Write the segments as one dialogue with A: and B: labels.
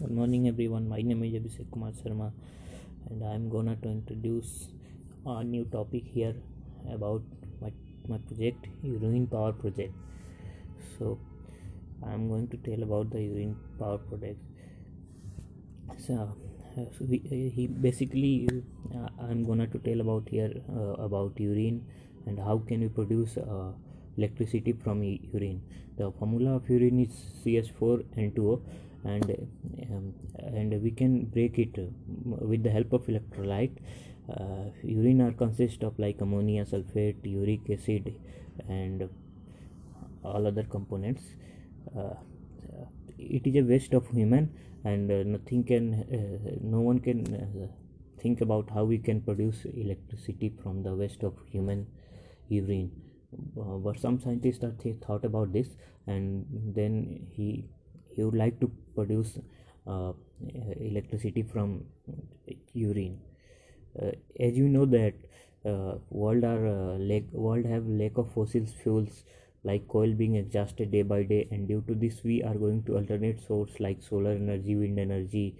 A: Good morning, everyone. My name is Abhishek Kumar Sharma, and I'm gonna to introduce a new topic here about my my project, Urine Power Project. So, I'm going to tell about the Urine Power Project. So, uh, we, uh, he basically, uh, I'm gonna to tell about here uh, about urine and how can we produce uh, electricity from urine. The formula of urine is CH4N2O and um, and we can break it uh, with the help of electrolyte. Uh, urine are consist of like ammonia sulfate uric acid and all other components. Uh, it is a waste of human and uh, nothing can uh, no one can uh, think about how we can produce electricity from the waste of human urine. But some scientists th- thought about this and then he he would like to produce uh, electricity from urine. Uh, as you know that uh, world are uh, lack, world have lack of fossil fuels like coal being exhausted day by day and due to this we are going to alternate source like solar energy wind energy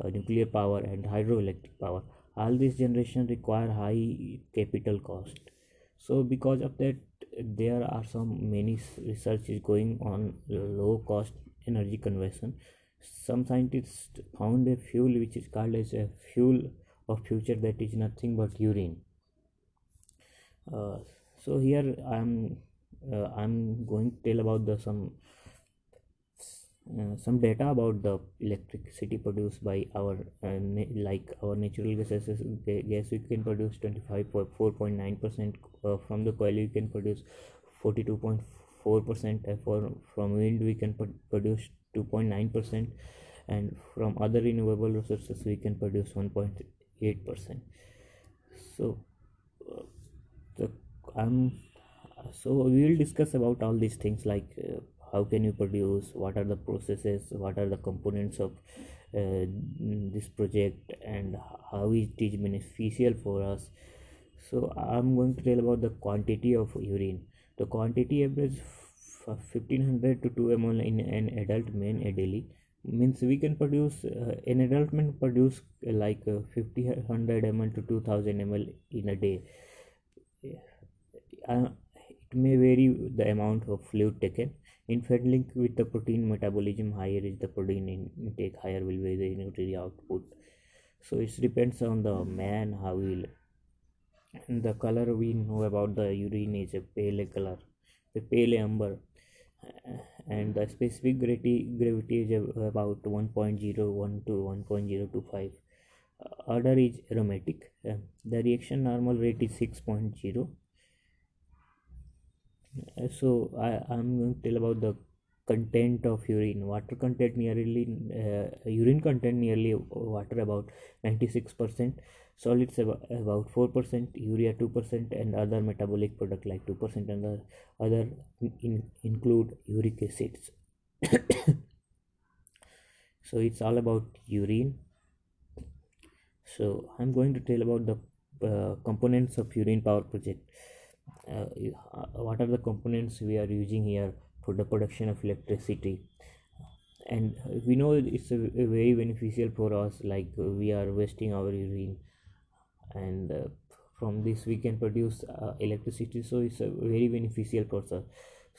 A: uh, nuclear power and hydroelectric power. All this generation require high capital cost. So because of that there are some many research is going on low cost energy conversion. Some scientists found a fuel which is called as a fuel of future that is nothing but urine. Uh, so here i'm uh, i'm going to tell about the some uh, some data about the electricity produced by our uh, na- like our natural gases ga- gas we can produce 25.4.9 percent uh, from the coal we can produce 42.4 percent uh, for from wind we can produce 2.9 percent and from other renewable resources we can produce 1.8 percent. So uh, so i'm so we will discuss about all these things like uh, how can you produce what are the processes what are the components of uh, this project and how it is beneficial for us. So i'm going to tell about the quantity of urine the quantity average f- 1500 to 2 ml in an adult man a daily means we can produce uh, an adult man produce uh, like uh, 50 100 ml to 2000 ml in a day. Uh, it may vary the amount of fluid taken. In fat link with the protein metabolism higher is the protein intake higher will be the nutrient output. So it depends on the man how will and the color we know about the urine is a pale color the pale amber. And the specific gravity gravity is about 1.01 to 1.025 uh, order is aromatic. Uh, the reaction normal rate is 6.0 Uh, so I, i'm going to tell about the content of urine. Water content nearly uh, urine content nearly water about 96% solids about, about 4% urea 2% and other metabolic product like 2% and the other in, include uric acids. So it's all about urine. So i'm going to tell about the uh, components of urine power project. Uh, uh, what are the components we are using here for the production of electricity. And we know it's a, a very beneficial for us like uh, we are wasting our urine. And uh, from this we can produce uh, electricity so it's a very beneficial process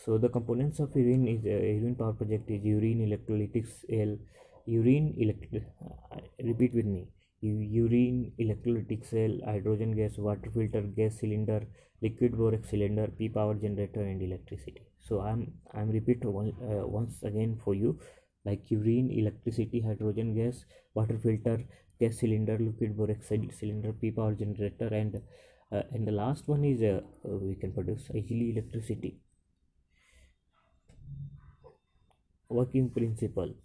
A: so the components of urine is uh, urine power project is urine electrolytics l urine elect- uh, repeat with me urine electrolytic cell hydrogen gas water filter gas cylinder liquid borax cylinder p power generator and electricity. So i'm i'm repeat one, uh, once again for you. Like urine electricity hydrogen gas water filter gas cylinder liquid borax cylinder p power generator and uh, and the last one is uh, uh, we can produce easily electricity. Working principle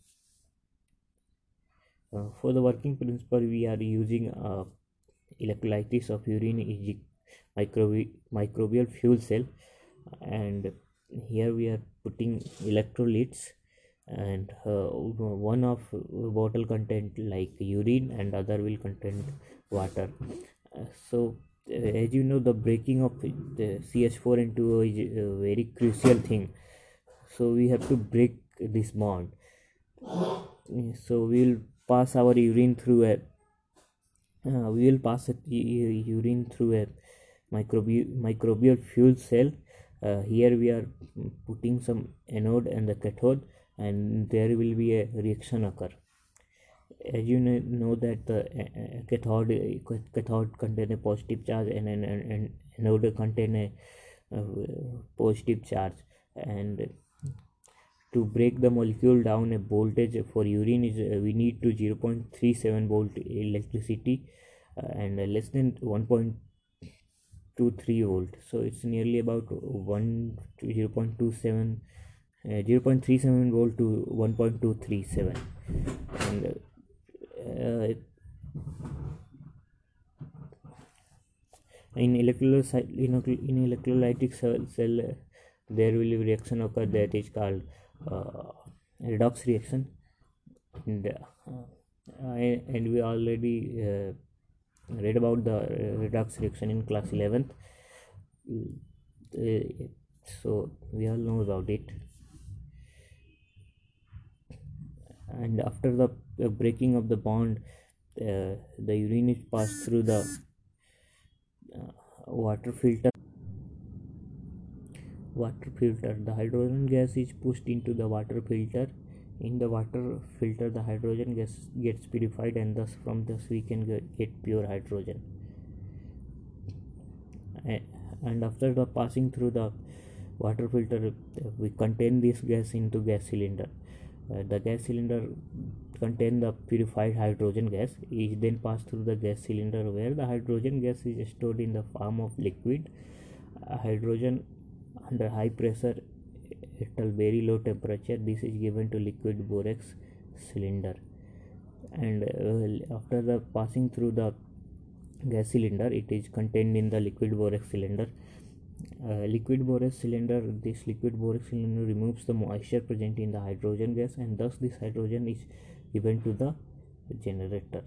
A: uh, for the working principle we are using uh, electrolysis of urine is microbi- microbial fuel cell. And here we are putting electrolytes and uh, one of bottle content like urine and other will contain water. Uh, so uh, as you know the breaking of the ch4 into is a very crucial thing. So we have to break this bond. So we will pass our urine through a uh, we will pass a urine through a microbial microbial fuel cell. Uh, here we are putting some anode and the cathode and there will be a reaction occur. As you know that the uh, cathode cathode contain a positive charge and an anode contain a uh, positive charge. And to break the molecule down a voltage for urine is uh, we need to 0.37 volt electricity uh, and less than 1.23 volt. So it's nearly about 1 to 0.27 uh, 0.37 volt to 1.237 and uh, in electrolyte in, in electrolytic cell, cell uh, there will be reaction occur that is called uh, redox reaction and uh, and we already uh, read about the redox reaction in class 11th so we all know about it. And after the breaking of the bond uh, the urine is passed through the uh, water filter water filter. The hydrogen gas is pushed into the water filter. In the water filter the hydrogen gas gets purified and thus from this we can get pure hydrogen. And after the passing through the water filter we contain this gas into gas cylinder. Uh, the gas cylinder contain the purified hydrogen gas. Is then passed through the gas cylinder where the hydrogen gas is stored in the form of liquid. Uh, hydrogen under high pressure at a very low temperature this is given to liquid borax cylinder. And uh, after the passing through the gas cylinder it is contained in the liquid borax cylinder. Uh, liquid borax cylinder this liquid borax cylinder removes the moisture present in the hydrogen gas and thus this hydrogen is given to the generator.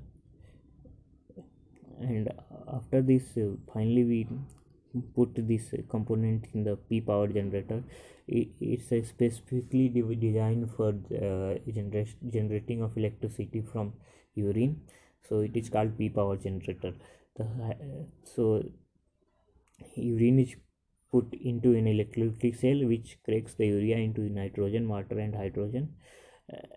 A: And after this uh, finally we put this component in the p power generator. It's a specifically designed for uh, gener- generating of electricity from urine. So it is called p power generator. The, uh, so urine is put into an electrolytic cell which cracks the urea into nitrogen water and hydrogen.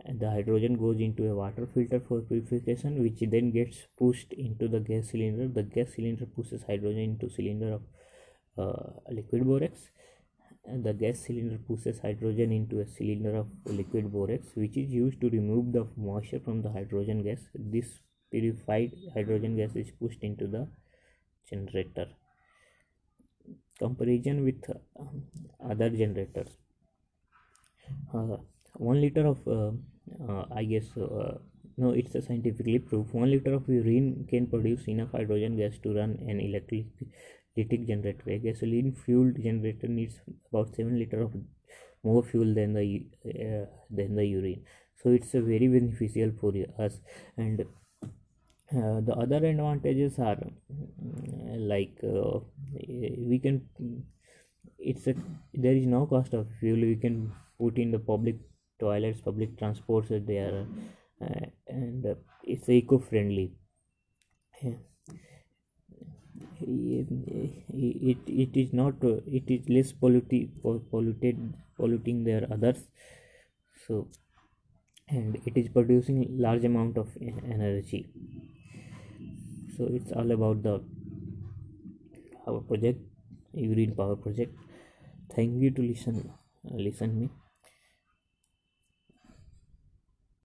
A: And the hydrogen goes into a water filter for purification which then gets pushed into the gas cylinder. The gas cylinder pushes hydrogen into cylinder of uh, liquid borax and the gas cylinder pushes hydrogen into a cylinder of liquid borax which is used to remove the moisture from the hydrogen gas. This purified hydrogen gas is pushed into the generator. Comparison with uh, other generators. Uh, 1 liter of uh, uh, i guess uh, no it's a scientifically proof 1 liter of urine can produce enough hydrogen gas to run an electric electric generator. Gasoline fueled generator needs about 7 liter of more fuel than the uh, than the urine. So it's a very beneficial for us. And uh, the other advantages are uh, like uh, we can it's a there is no cost of fuel. We can put in the public toilets public transports there uh, and it's eco-friendly it, it is not it is less polluted polluted polluting their others. So and it is producing large amount of energy. So it's all about the our project urine power project. Thank you to listen listen me